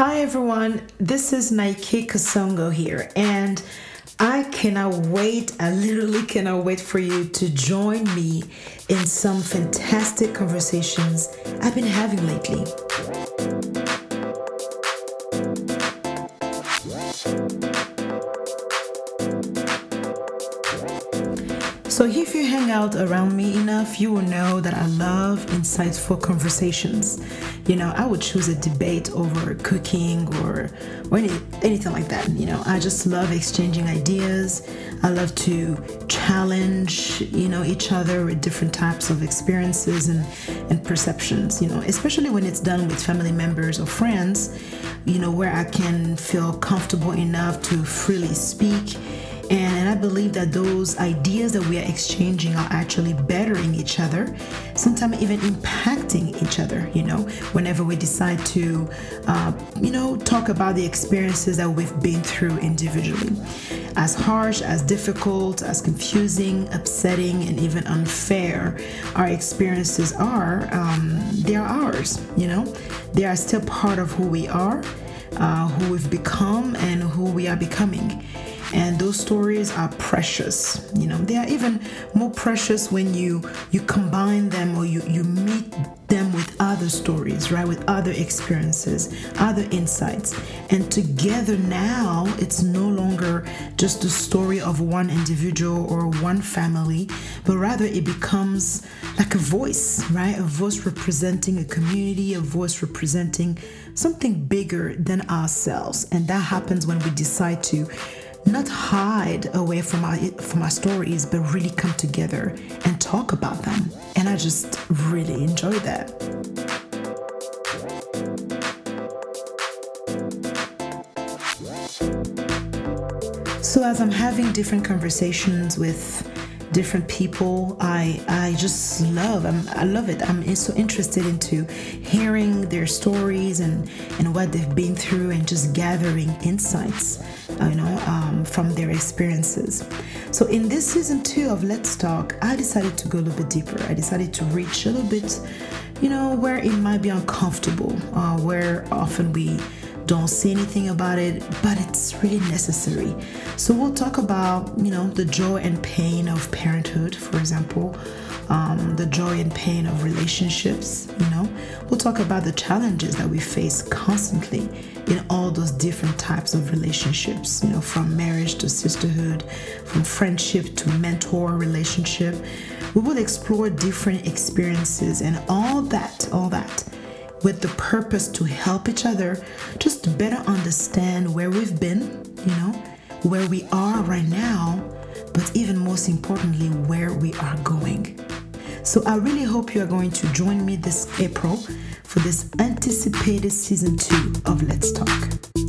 Hi everyone, this is Nike Kasongo here, and I cannot wait, I literally cannot wait for you to join me in some fantastic conversations I've been having lately. So, if you hang out around me enough, you will know that I love insightful conversations. You know, I would choose a debate over cooking or, or any, anything like that. You know, I just love exchanging ideas. I love to challenge, you know, each other with different types of experiences and, and perceptions, you know, especially when it's done with family members or friends, you know, where I can feel comfortable enough to freely speak and I believe that those ideas that we are exchanging are actually bettering each other, sometimes even impacting each other, you know, whenever we decide to, uh, you know, talk about the experiences that we've been through individually. As harsh, as difficult, as confusing, upsetting, and even unfair our experiences are, um, they are ours, you know, they are still part of who we are, uh, who we've become, and who we are becoming and those stories are precious you know. They are even more precious when you you combine them or you you meet them with other stories right? With other experiences other insights. And together now it's no longer just the story of one individual or one family but rather it becomes like a voice right? A voice representing a community a voice representing something bigger than ourselves. And that happens when we decide to not hide away from our from our stories, but really come together and talk about them. And I just really enjoy that. So as I'm having different conversations with different people. I I just love I'm, I love it. I'm so interested into hearing their stories and and what they've been through and just gathering insights, uh, you know, um, from their experiences. So in this season two of Let's Talk, I decided to go a little bit deeper. I decided to reach a little bit, you know, where it might be uncomfortable, uh, where often we don't say anything about it, but it's really necessary. So we'll talk about, you know, the joy and pain of parenthood, for example, um, the joy and pain of relationships, you know. We'll talk about the challenges that we face constantly in all those different types of relationships, you know, from marriage to sisterhood, from friendship to mentor relationship. We will explore different experiences and all that, all that with the purpose to help each other just better understand where we've been, you know, where we are right now, but even most importantly, where we are going. So I really hope you are going to join me this April for this anticipated season two of Let's Talk.